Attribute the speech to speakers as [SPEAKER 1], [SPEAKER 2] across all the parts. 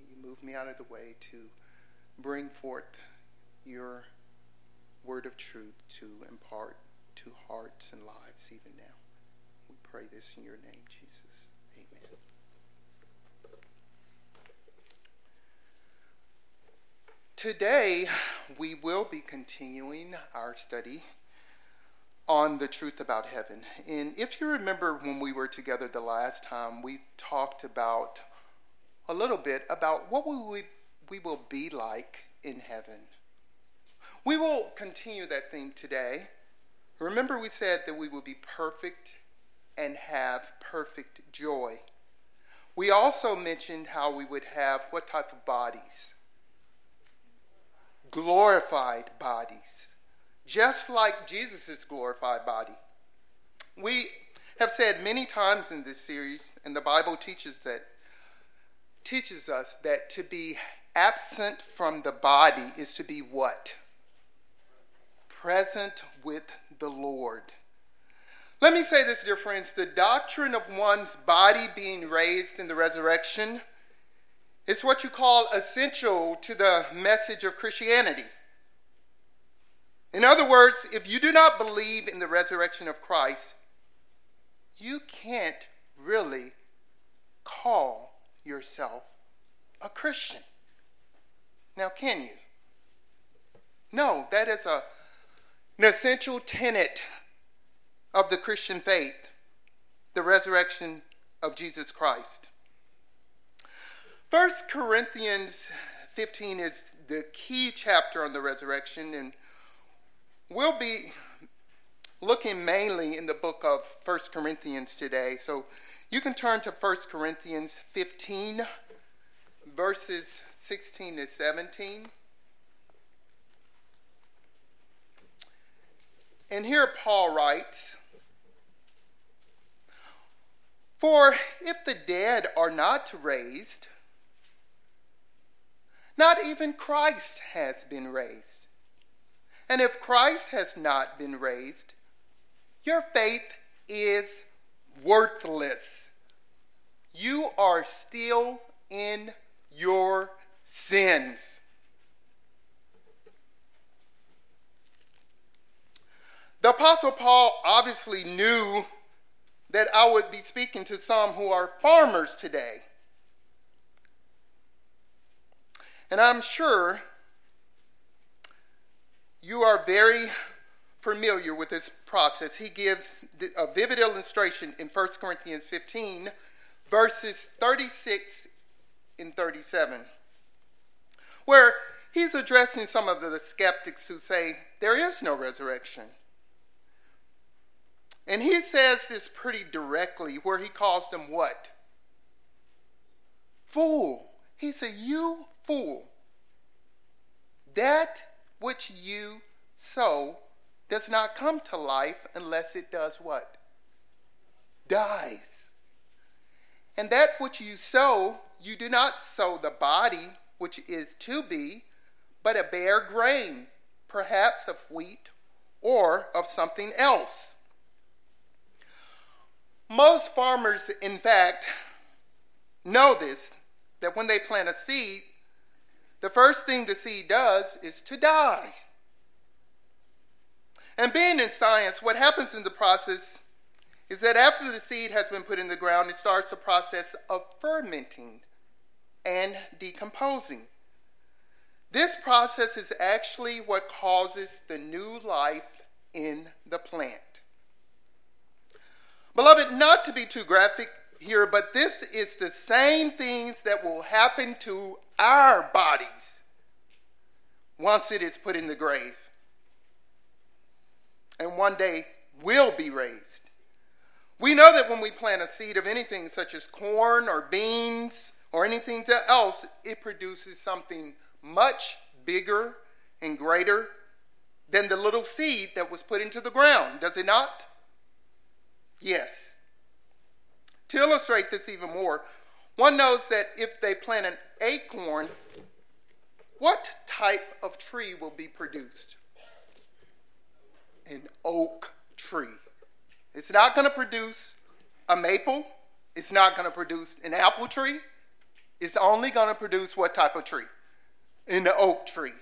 [SPEAKER 1] You move me out of the way to bring forth your word of truth to impart to hearts and lives even now. We pray this in your name, Jesus. Amen. Today, we will be continuing our study on the truth about heaven. And if you remember when we were together the last time, we talked about a little bit about what we, we will be like in heaven. We will continue that theme today. Remember, we said that we will be perfect and have perfect joy. We also mentioned how we would have what type of bodies? Glorified bodies just like Jesus' glorified body. We have said many times in this series, and the Bible teaches that teaches us that to be absent from the body is to be what? Present with the Lord. Let me say this, dear friends the doctrine of one's body being raised in the resurrection is what you call essential to the message of Christianity. In other words, if you do not believe in the resurrection of Christ, you can't really call yourself a Christian. Now, can you? No, that is a, an essential tenet of the Christian faith the resurrection of Jesus Christ. First Corinthians 15 is the key chapter on the resurrection, and We'll be looking mainly in the book of First Corinthians today. So you can turn to First Corinthians 15, verses 16 to 17. And here Paul writes For if the dead are not raised, not even Christ has been raised. And if Christ has not been raised, your faith is worthless. You are still in your sins. The Apostle Paul obviously knew that I would be speaking to some who are farmers today. And I'm sure you are very familiar with this process. He gives a vivid illustration in 1 Corinthians 15, verses 36 and 37, where he's addressing some of the skeptics who say there is no resurrection. And he says this pretty directly, where he calls them what? Fool. He said, You fool. That which you sow does not come to life unless it does what? Dies. And that which you sow, you do not sow the body which is to be, but a bare grain, perhaps of wheat or of something else. Most farmers, in fact, know this that when they plant a seed, the first thing the seed does is to die. And being in science, what happens in the process is that after the seed has been put in the ground, it starts a process of fermenting and decomposing. This process is actually what causes the new life in the plant. Beloved, not to be too graphic, here, but this is the same things that will happen to our bodies once it is put in the grave. And one day will be raised. We know that when we plant a seed of anything such as corn or beans or anything else, it produces something much bigger and greater than the little seed that was put into the ground, does it not? Yes. To illustrate this even more, one knows that if they plant an acorn, what type of tree will be produced? An oak tree. It's not going to produce a maple. It's not going to produce an apple tree. It's only going to produce what type of tree? The oak tree.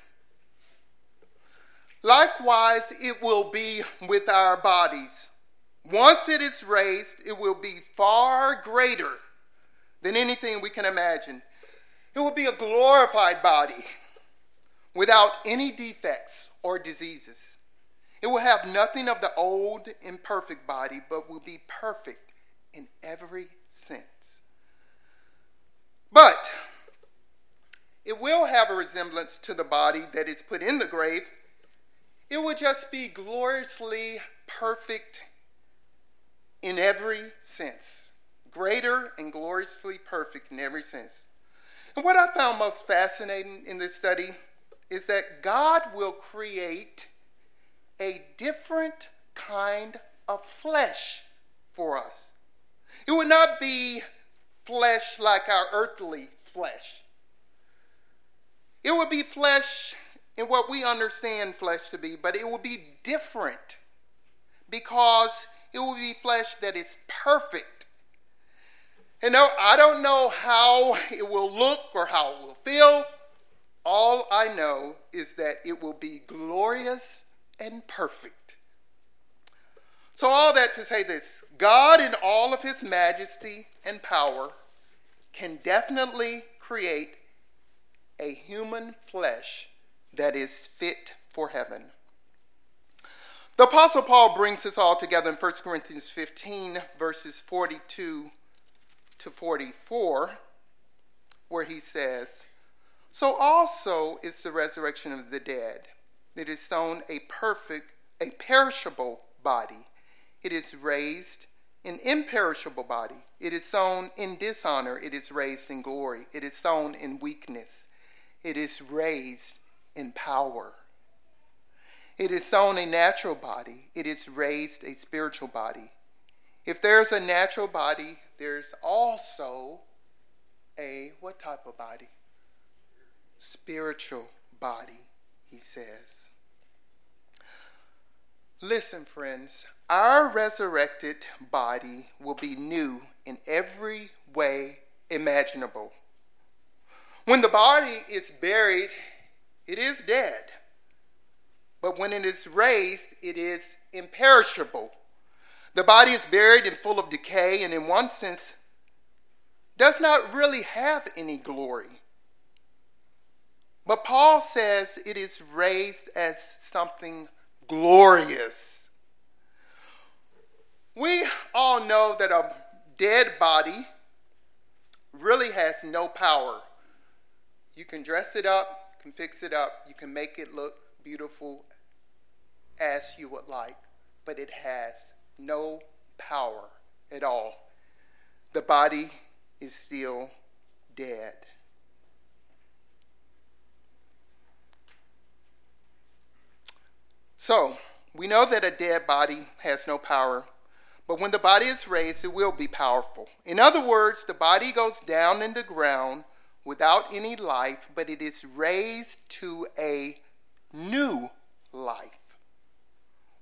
[SPEAKER 1] Likewise, it will be with our bodies. Once it is raised, it will be far greater than anything we can imagine. It will be a glorified body without any defects or diseases. It will have nothing of the old, imperfect body, but will be perfect in every sense. But it will have a resemblance to the body that is put in the grave. It will just be gloriously perfect in every sense, greater and gloriously perfect in every sense. And what I found most fascinating in this study is that God will create a different kind of flesh for us. It would not be flesh like our earthly flesh. It would be flesh in what we understand flesh to be, but it would be different because it will be flesh that is perfect. And I don't know how it will look or how it will feel. All I know is that it will be glorious and perfect. So, all that to say this God, in all of his majesty and power, can definitely create a human flesh that is fit for heaven. The Apostle Paul brings this all together in 1 Corinthians 15, verses 42 to 44, where he says, So also is the resurrection of the dead. It is sown a perfect, a perishable body. It is raised an imperishable body. It is sown in dishonor. It is raised in glory. It is sown in weakness. It is raised in power. It is sown a natural body, it is raised a spiritual body. If there's a natural body, there's also a what type of body? Spiritual body, he says. Listen, friends, our resurrected body will be new in every way imaginable. When the body is buried, it is dead. But when it is raised, it is imperishable. The body is buried and full of decay, and in one sense, does not really have any glory. But Paul says it is raised as something glorious. We all know that a dead body really has no power. You can dress it up, can fix it up, you can make it look beautiful as you would like, but it has no power at all. The body is still dead. So, we know that a dead body has no power, but when the body is raised, it will be powerful. In other words, the body goes down in the ground without any life, but it is raised to a new life,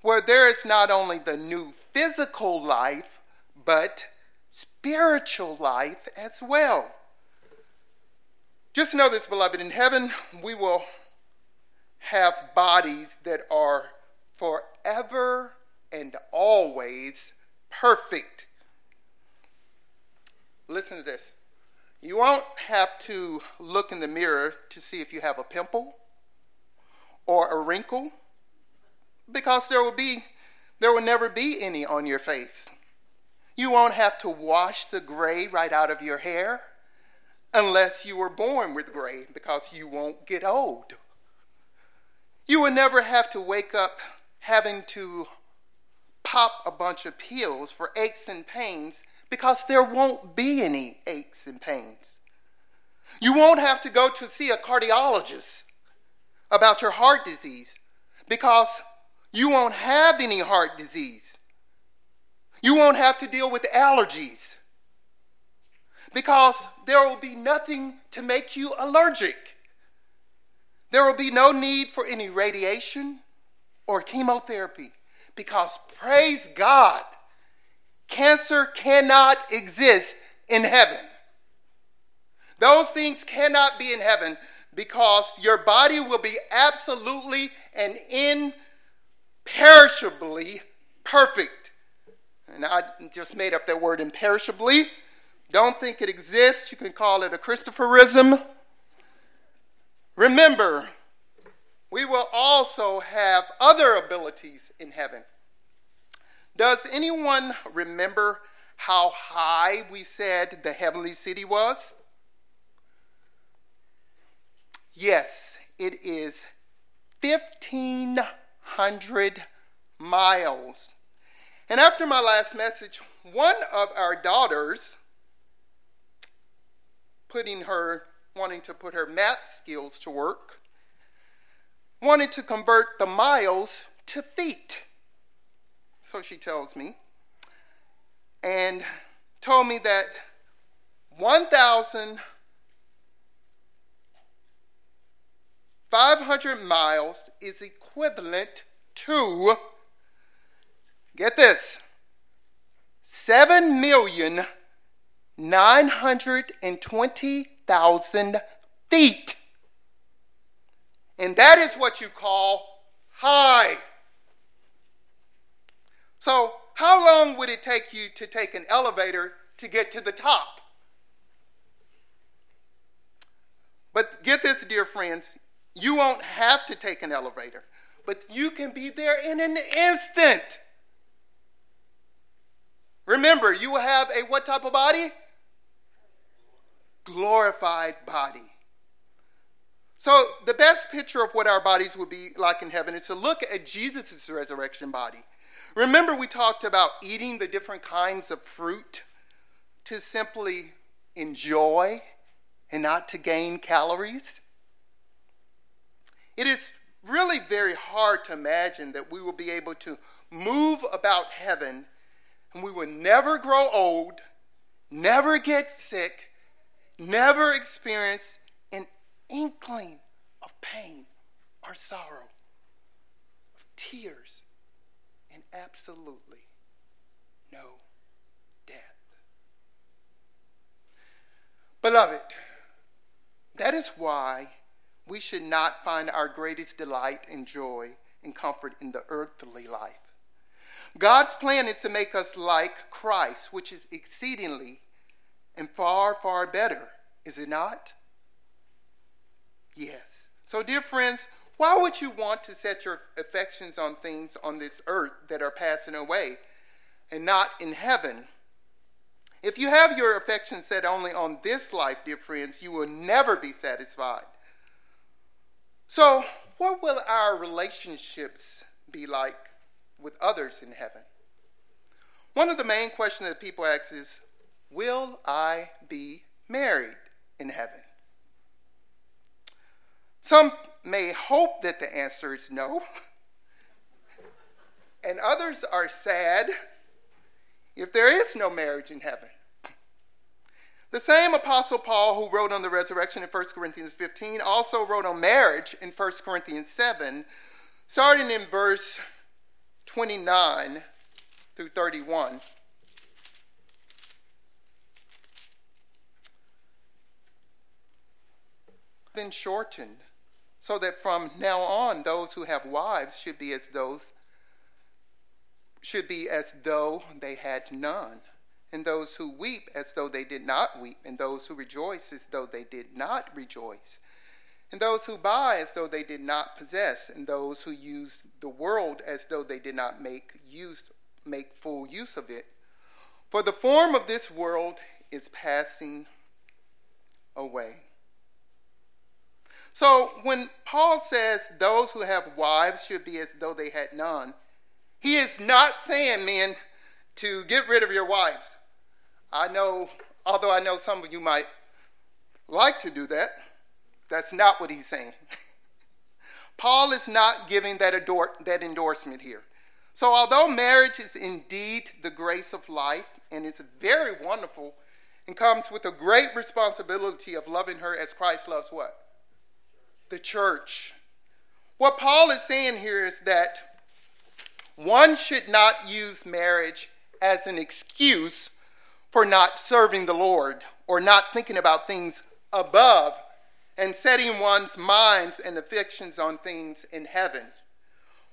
[SPEAKER 1] where there is not only the new physical life, but spiritual life as well. Just know this, beloved, in heaven we will have bodies that are forever and always perfect. Listen to this. You won't have to look in the mirror to see if you have a pimple or a wrinkle because there will be there will never be any on your face. You won't have to wash the gray right out of your hair unless you were born with gray because you won't get old. You will never have to wake up having to pop a bunch of pills for aches and pains because there won't be any aches and pains. You won't have to go to see a cardiologist about your heart disease because you won't have any heart disease. You won't have to deal with allergies because there will be nothing to make you allergic. There will be no need for any radiation or chemotherapy because, praise God, cancer cannot exist in heaven. Those things cannot be in heaven because your body will be absolutely and imperishably perfect. And I just made up that word imperishably. Don't think it exists. You can call it a Christopherism. Remember, we will also have other abilities in heaven. Does anyone remember how high we said the heavenly city was? Yes, it is 1,500 miles. And after my last message, one of our daughters, putting her, wanting to put her math skills to work, wanted to convert the miles to feet. So she tells me. And told me that 1,500 miles is equivalent to, get this, 7,920,000 feet. And that is what you call high. So, how long would it take you to take an elevator to get to the top? But get this, dear friends, you won't have to take an elevator, but you can be there in an instant. Remember, you will have a what type of body? Glorified body. So, the best picture of what our bodies would be like in heaven is to look at Jesus' resurrection body. Remember, we talked about eating the different kinds of fruit to simply enjoy and not to gain calories? It is really very hard to imagine that we will be able to move about heaven and we will never grow old, never get sick, never experience an inkling of pain or sorrow, of tears, and absolutely no death. Beloved, that is why we should not find our greatest delight and joy and comfort in the earthly life. God's plan is to make us like Christ, which is exceedingly and far, far better, is it not? Yes. So, dear friends, why would you want to set your affections on things on this earth that are passing away and not in heaven? If you have your affections set only on this life, dear friends, you will never be satisfied. So, what will our relationships be like with others in heaven? One of the main questions that people ask is Will I be married in heaven? Some may hope that the answer is no, and others are sad if there is no marriage in heaven. The same Apostle Paul, who wrote on the resurrection in 1 Corinthians 15, also wrote on marriage in 1 Corinthians 7, starting in verse 29 through 31. Been shortened so that from now on those who have wives should be as those should be as though they had none. And those who weep as though they did not weep and those who rejoice as though they did not rejoice. And those who buy as though they did not possess and those who use the world as though they did not make use make full use of it. For the form of this world is passing away so when Paul says those who have wives should be as though they had none, he is not saying, men, to get rid of your wives. I know, although I know some of you might like to do that, that's not what he's saying. Paul is not giving that, ador- that endorsement here. So, although marriage is indeed the grace of life and is very wonderful and comes with a great responsibility of loving her as Christ loves what? The church. What Paul is saying here is that one should not use marriage as an excuse for not serving the Lord or not thinking about things above and setting one's minds and affections on things in heaven.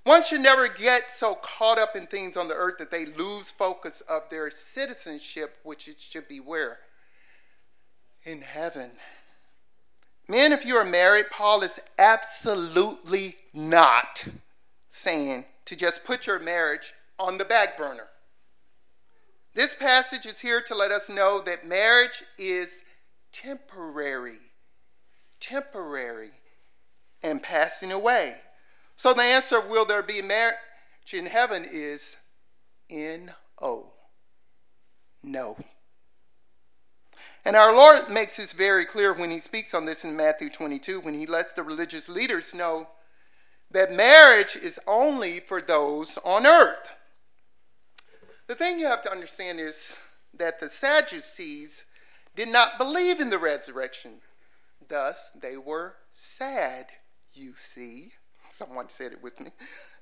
[SPEAKER 1] One should never get so caught up in things on the earth that they lose focus of their citizenship, which it should be where? In heaven. Men, if you are married, Paul is absolutely not saying to just put your marriage on the back burner. This passage is here to let us know that marriage is temporary, temporary, and passing away. So the answer will there be marriage in heaven is N O. No. And our Lord makes this very clear when he speaks on this in Matthew 22, when he lets the religious leaders know that marriage is only for those on earth. The thing you have to understand is that the Sadducees did not believe in the resurrection. Thus, they were sad, you see. Someone said it with me.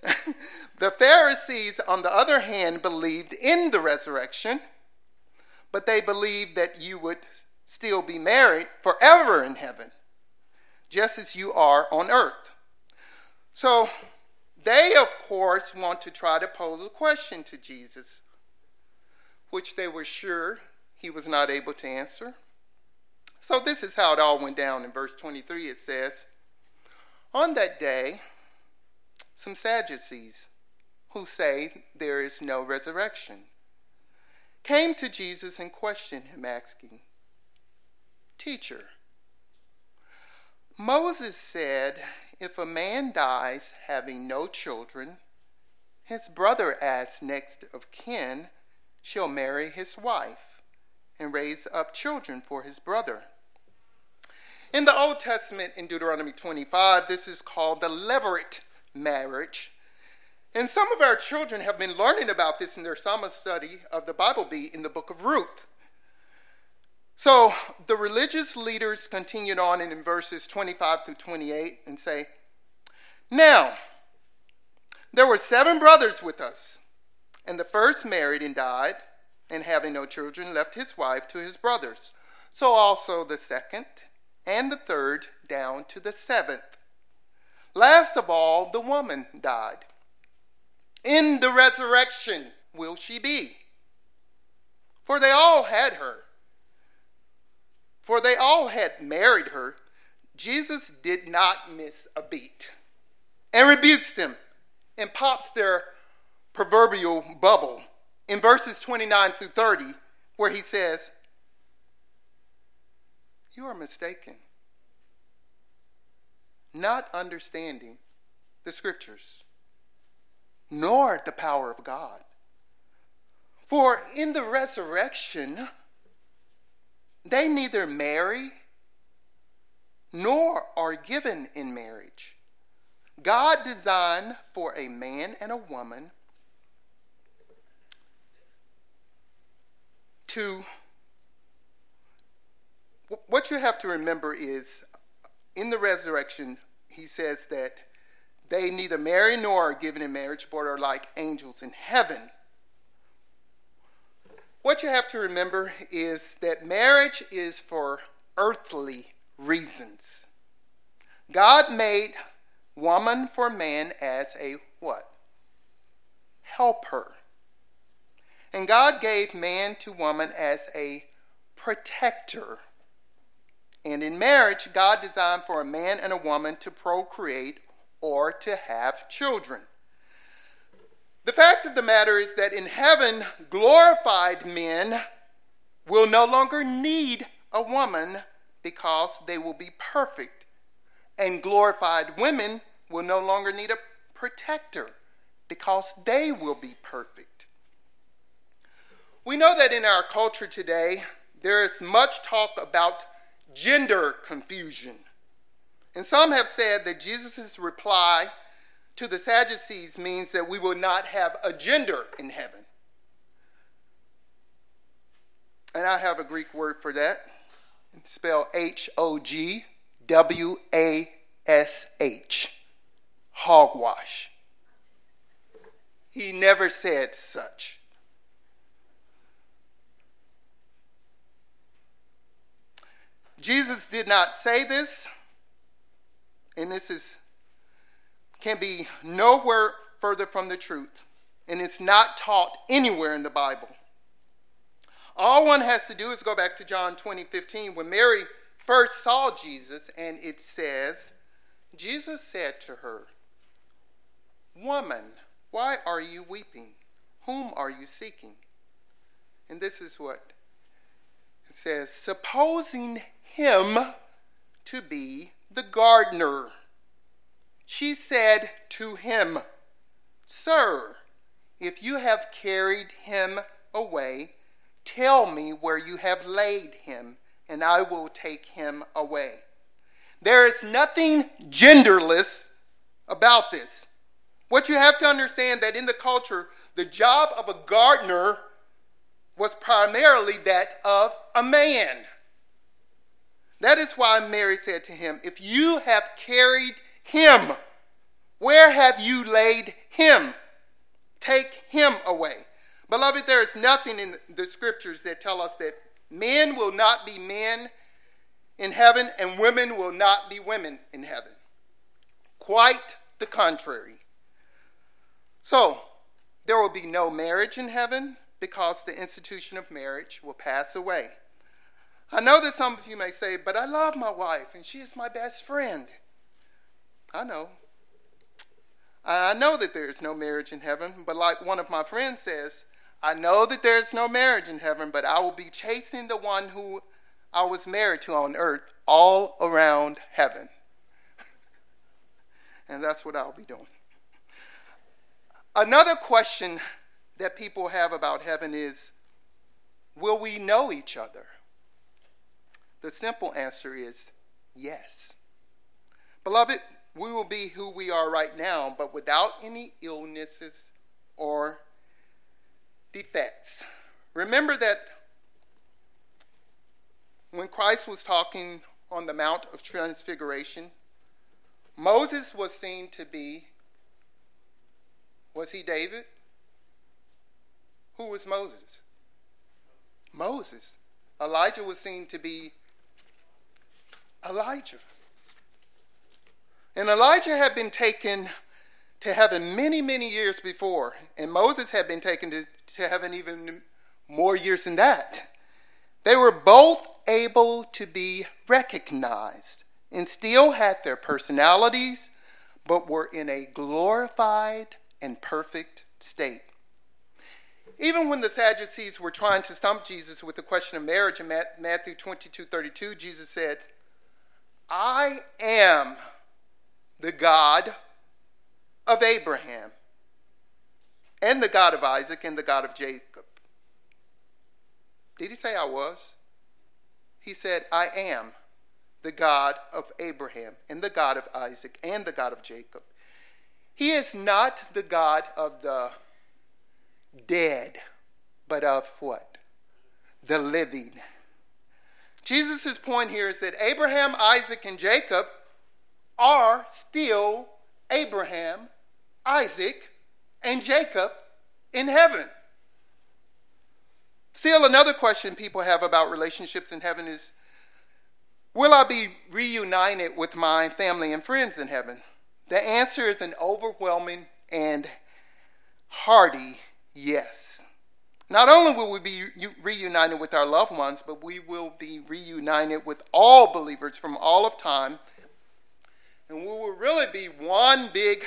[SPEAKER 1] the Pharisees, on the other hand, believed in the resurrection, but they believed that you would still be married forever in heaven, just as you are on earth. So they, of course, want to try to pose a question to Jesus, which they were sure he was not able to answer. So this is how it all went down. In verse 23, it says, On that day, some Sadducees, who say there is no resurrection, came to Jesus and questioned him, asking, Teacher, Moses said if a man dies having no children, his brother as next of kin shall marry his wife and raise up children for his brother. In the Old Testament, in Deuteronomy 25, this is called the levirate marriage. And some of our children have been learning about this in their summer study of the Bible Bee in the book of Ruth. So the religious leaders continued on in verses 25 through 28 and say, Now, there were seven brothers with us, and the first married and died, and having no children, left his wife to his brothers. So also the second, and the third, down to the seventh. Last of all, the woman died. In the resurrection will she be. For they all had her. For they all had married her, Jesus did not miss a beat and rebukes them and pops their proverbial bubble in verses 29 through 30, where he says, You are mistaken, not understanding the scriptures, nor the power of God. For in the resurrection, they neither marry nor are given in marriage. God designed for a man and a woman to. What you have to remember is in the resurrection, he says that they neither marry nor are given in marriage, but are like angels in heaven. What you have to remember is that marriage is for earthly reasons. God made woman for man as a what? Helper. And God gave man to woman as a protector. And in marriage, God designed for a man and a woman to procreate or to have children. The fact of the matter is that in heaven, glorified men will no longer need a woman because they will be perfect. And glorified women will no longer need a protector because they will be perfect. We know that in our culture today, there is much talk about gender confusion. And some have said that Jesus' reply to the Sadducees means that we will not have a gender in heaven. And I have a Greek word for that. Spell H O G W A S H. Hogwash. He never said such. Jesus did not say this, and this is can be nowhere further from the truth, and it's not taught anywhere in the Bible. All one has to do is go back to John 20, 15, when Mary first saw Jesus, and it says, Jesus said to her, Woman, why are you weeping? Whom are you seeking? And this is what it says supposing him to be the gardener. She said to him, Sir, if you have carried him away, tell me where you have laid him, and I will take him away. There is nothing genderless about this. What you have to understand that in the culture, the job of a gardener was primarily that of a man. That is why Mary said to him, If you have carried him, where have you laid him? Take him away. Beloved, there is nothing in the scriptures that tell us that men will not be men in heaven and women will not be women in heaven. Quite the contrary. So, there will be no marriage in heaven because the institution of marriage will pass away. I know that some of you may say, but I love my wife and she is my best friend. I know. I know that there is no marriage in heaven, but like one of my friends says, I know that there is no marriage in heaven, but I will be chasing the one who I was married to on earth all around heaven. and that's what I'll be doing. Another question that people have about heaven is will we know each other? The simple answer is yes. Beloved, we will be who we are right now, but without any illnesses or defects. Remember that when Christ was talking on the Mount of Transfiguration, Moses was seen to be, was he David? Who was Moses? Moses. Elijah was seen to be Elijah. And Elijah had been taken to heaven many, many years before, and Moses had been taken to, to heaven even more years than that. They were both able to be recognized and still had their personalities, but were in a glorified and perfect state. Even when the Sadducees were trying to stump Jesus with the question of marriage in Matthew 22 32, Jesus said, I am the God of Abraham, and the God of Isaac, and the God of Jacob. Did he say I was? He said, I am the God of Abraham, and the God of Isaac, and the God of Jacob. He is not the God of the dead, but of what? The living. Jesus' point here is that Abraham, Isaac, and Jacob are still Abraham, Isaac, and Jacob in heaven. Still, another question people have about relationships in heaven is Will I be reunited with my family and friends in heaven? The answer is an overwhelming and hearty yes. Not only will we be reunited with our loved ones, but we will be reunited with all believers from all of time. And we will really be one big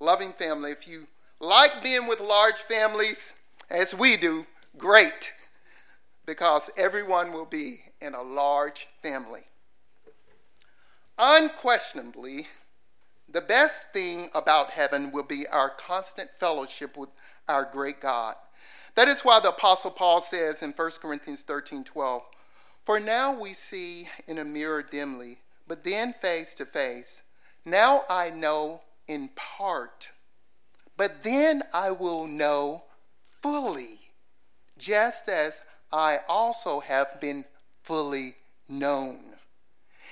[SPEAKER 1] loving family. If you like being with large families, as we do, great, because everyone will be in a large family. Unquestionably, the best thing about heaven will be our constant fellowship with our great God. That is why the Apostle Paul says in 1 Corinthians 13 12, For now we see in a mirror dimly, but then face to face. Now I know in part, but then I will know fully, just as I also have been fully known.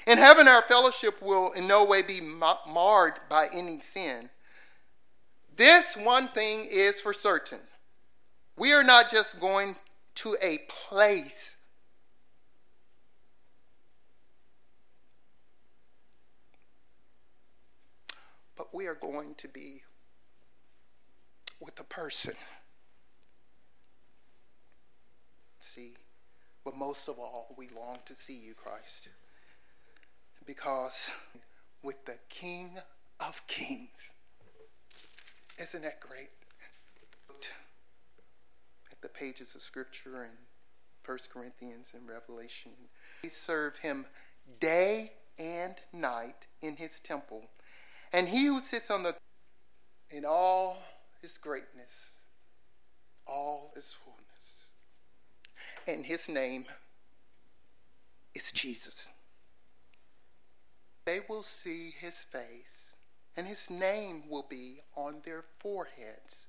[SPEAKER 1] In heaven, our fellowship will in no way be marred by any sin. This one thing is for certain we are not just going to a place. But we are going to be with a person. See, but most of all, we long to see you, Christ, because with the King of Kings, isn't that great? The pages of Scripture and First Corinthians and Revelation, we serve Him day and night in His temple, and He who sits on the in all His greatness, all His fullness, and His name is Jesus. They will see his face, and his name will be on their foreheads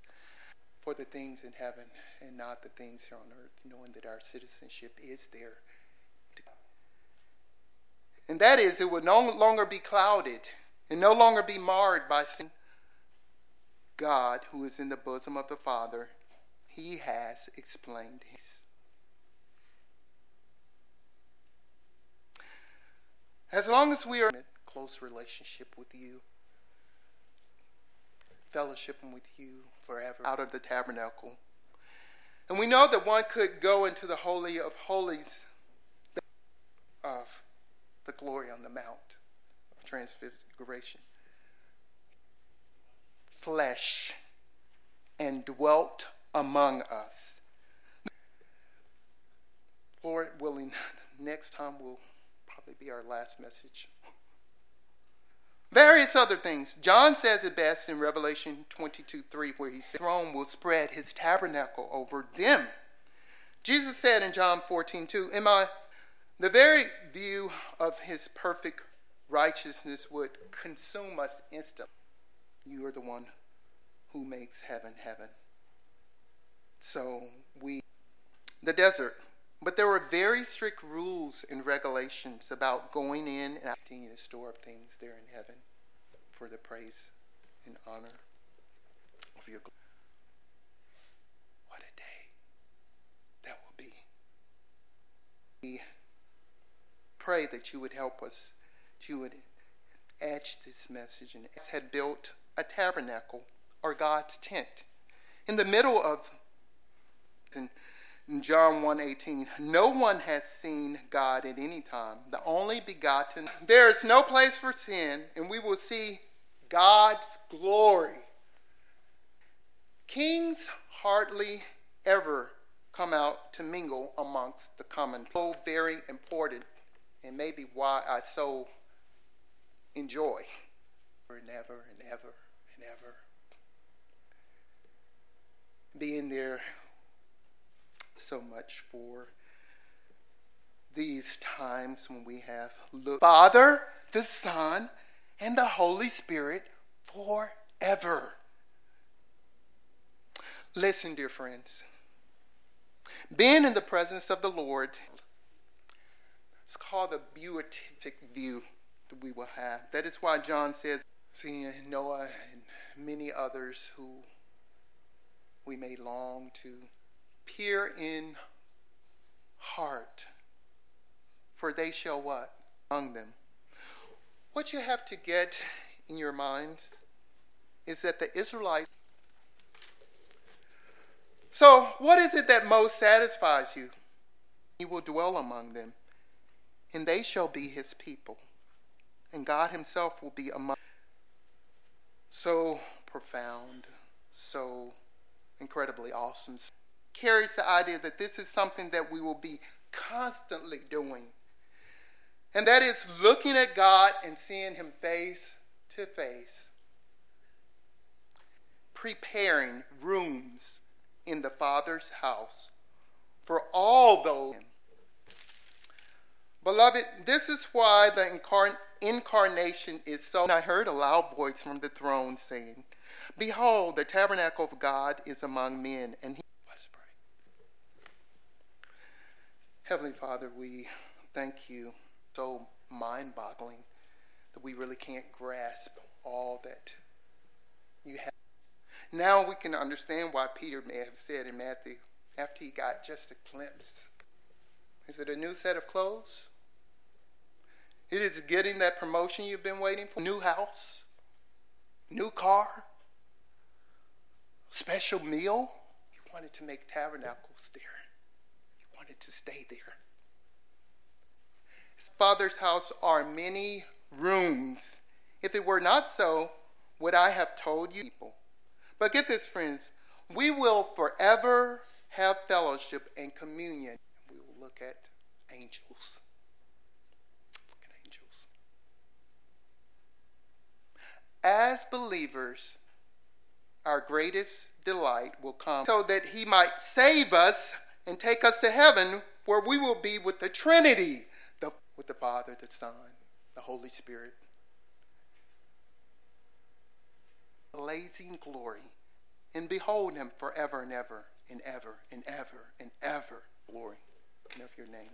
[SPEAKER 1] for the things in heaven and not the things here on earth, knowing that our citizenship is there. And that is, it will no longer be clouded and no longer be marred by sin. God, who is in the bosom of the Father, he has explained his. As long as we are in close relationship with you, fellowshipping with you forever out of the tabernacle. And we know that one could go into the Holy of Holies of the glory on the Mount of Transfiguration. Flesh and dwelt among us. Lord willing, next time we'll probably be our last message. Various other things. John says it best in Revelation 22 3, where he said, Throne will spread his tabernacle over them. Jesus said in John 14 2, In my, the very view of his perfect righteousness would consume us instantly. You are the one who makes heaven heaven. So we, the desert, but there were very strict rules and regulations about going in and continue to store up things there in heaven for the praise and honor of your glory. What a day that will be. We pray that you would help us, that you would etch this message and had built a tabernacle or God's tent in the middle of in John 1:18, no one has seen God at any time, the only begotten. There is no place for sin, and we will see God's glory. Kings hardly ever come out to mingle amongst the common people. So very important, and maybe why I so enjoy. And ever and ever and ever. Being there so much for these times when we have looked Father, the Son, and the Holy Spirit forever. Listen, dear friends. Being in the presence of the Lord, it's called the beatific view that we will have. That is why John says, seeing Noah and many others who we may long to peer in heart, for they shall what? Among them. What you have to get in your minds is that the Israelites. So, what is it that most satisfies you? He will dwell among them, and they shall be his people, and God himself will be among. them. So profound, so incredibly awesome carries the idea that this is something that we will be constantly doing. And that is looking at God and seeing Him face to face, preparing rooms in the Father's house for all those. Beloved, this is why the incarn- incarnation is so. And I heard a loud voice from the throne saying, Behold, the tabernacle of God is among men, and he Heavenly Father, we thank you. So mind boggling that we really can't grasp all that you have. Now we can understand why Peter may have said in Matthew, after he got just a glimpse, is it a new set of clothes? It is getting that promotion you've been waiting for, new house, new car, special meal. He wanted to make tabernacles there. He wanted to stay there. Father's house are many rooms. If it were not so, would I have told you people? But get this, friends, we will forever have fellowship and communion. We will look at angels. Look at angels. As believers, our greatest delight will come so that he might save us and take us to heaven where we will be with the Trinity, with the Father, the Son, the Holy Spirit. Blazing glory and behold him forever and ever and ever and ever and ever. Glory of your name.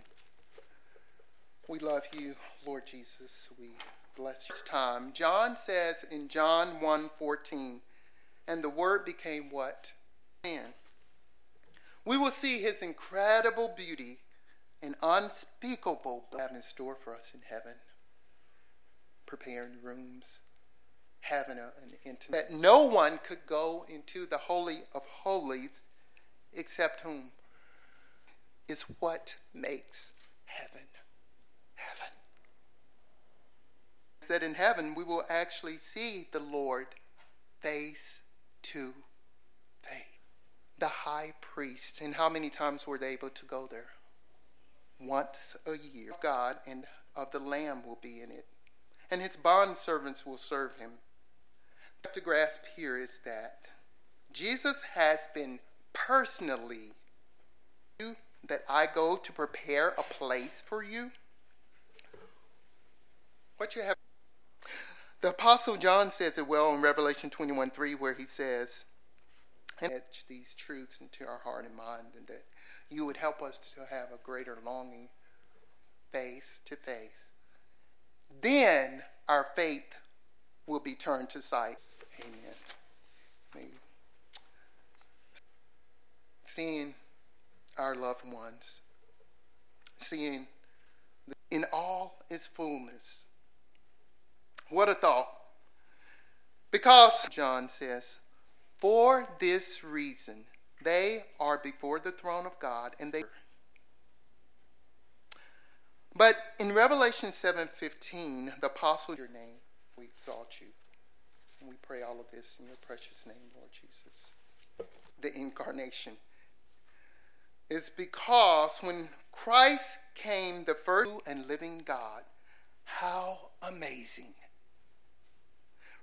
[SPEAKER 1] We love you, Lord Jesus. We bless you. Time, John says in John 1:14, and the word became what? Man. We will see his incredible beauty and unspeakable have in store for us in heaven. Preparing rooms, having a, an intimate that no one could go into the holy of holies except whom? Is what makes heaven heaven. That in heaven we will actually see the lord face to face. The high priest. And how many times were they able to go there once a year. God and of the lamb will be in it. And his bond servants will serve him. Have to grasp here is that Jesus has been personally that I go to prepare a place for you. What you have the apostle John says it well in Revelation 21 3, where he says, etch these truths into our heart and mind, and that you would help us to have a greater longing face to face. Then our faith will be turned to sight. Amen. Seeing our loved ones, seeing in all its fullness. What a thought. Because, John says, for this reason, they are before the throne of God and they but in Revelation 7:15, the apostle your name, we exalt you. And we pray all of this in your precious name, Lord Jesus. The incarnation is because when Christ came, the first and living God, how amazing.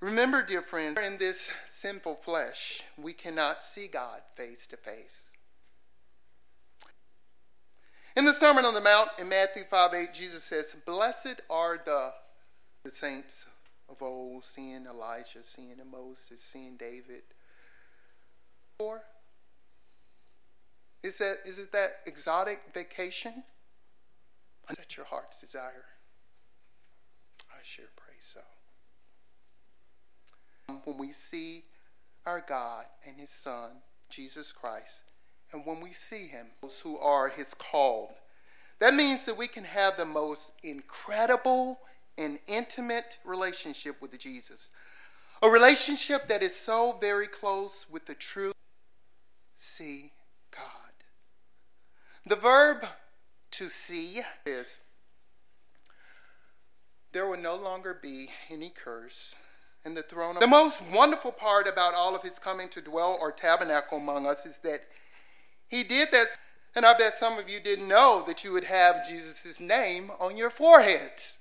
[SPEAKER 1] Remember, dear friends, in this sinful flesh, we cannot see God face to face. In the Sermon on the Mount in Matthew 5 8, Jesus says, Blessed are the, the saints of old, seeing Elijah, seeing Moses, seeing David. Or is that is it that exotic vacation? Is that your heart's desire? I sure pray so. When we see our God and His Son, Jesus Christ, and when we see Him, those who are His called, that means that we can have the most incredible and intimate relationship with Jesus. A relationship that is so very close with the true see God. The verb to see is there will no longer be any curse the throne. Of- the most wonderful part about all of his coming to dwell or tabernacle among us is that he did that. And I bet some of you didn't know that you would have Jesus' name on your foreheads.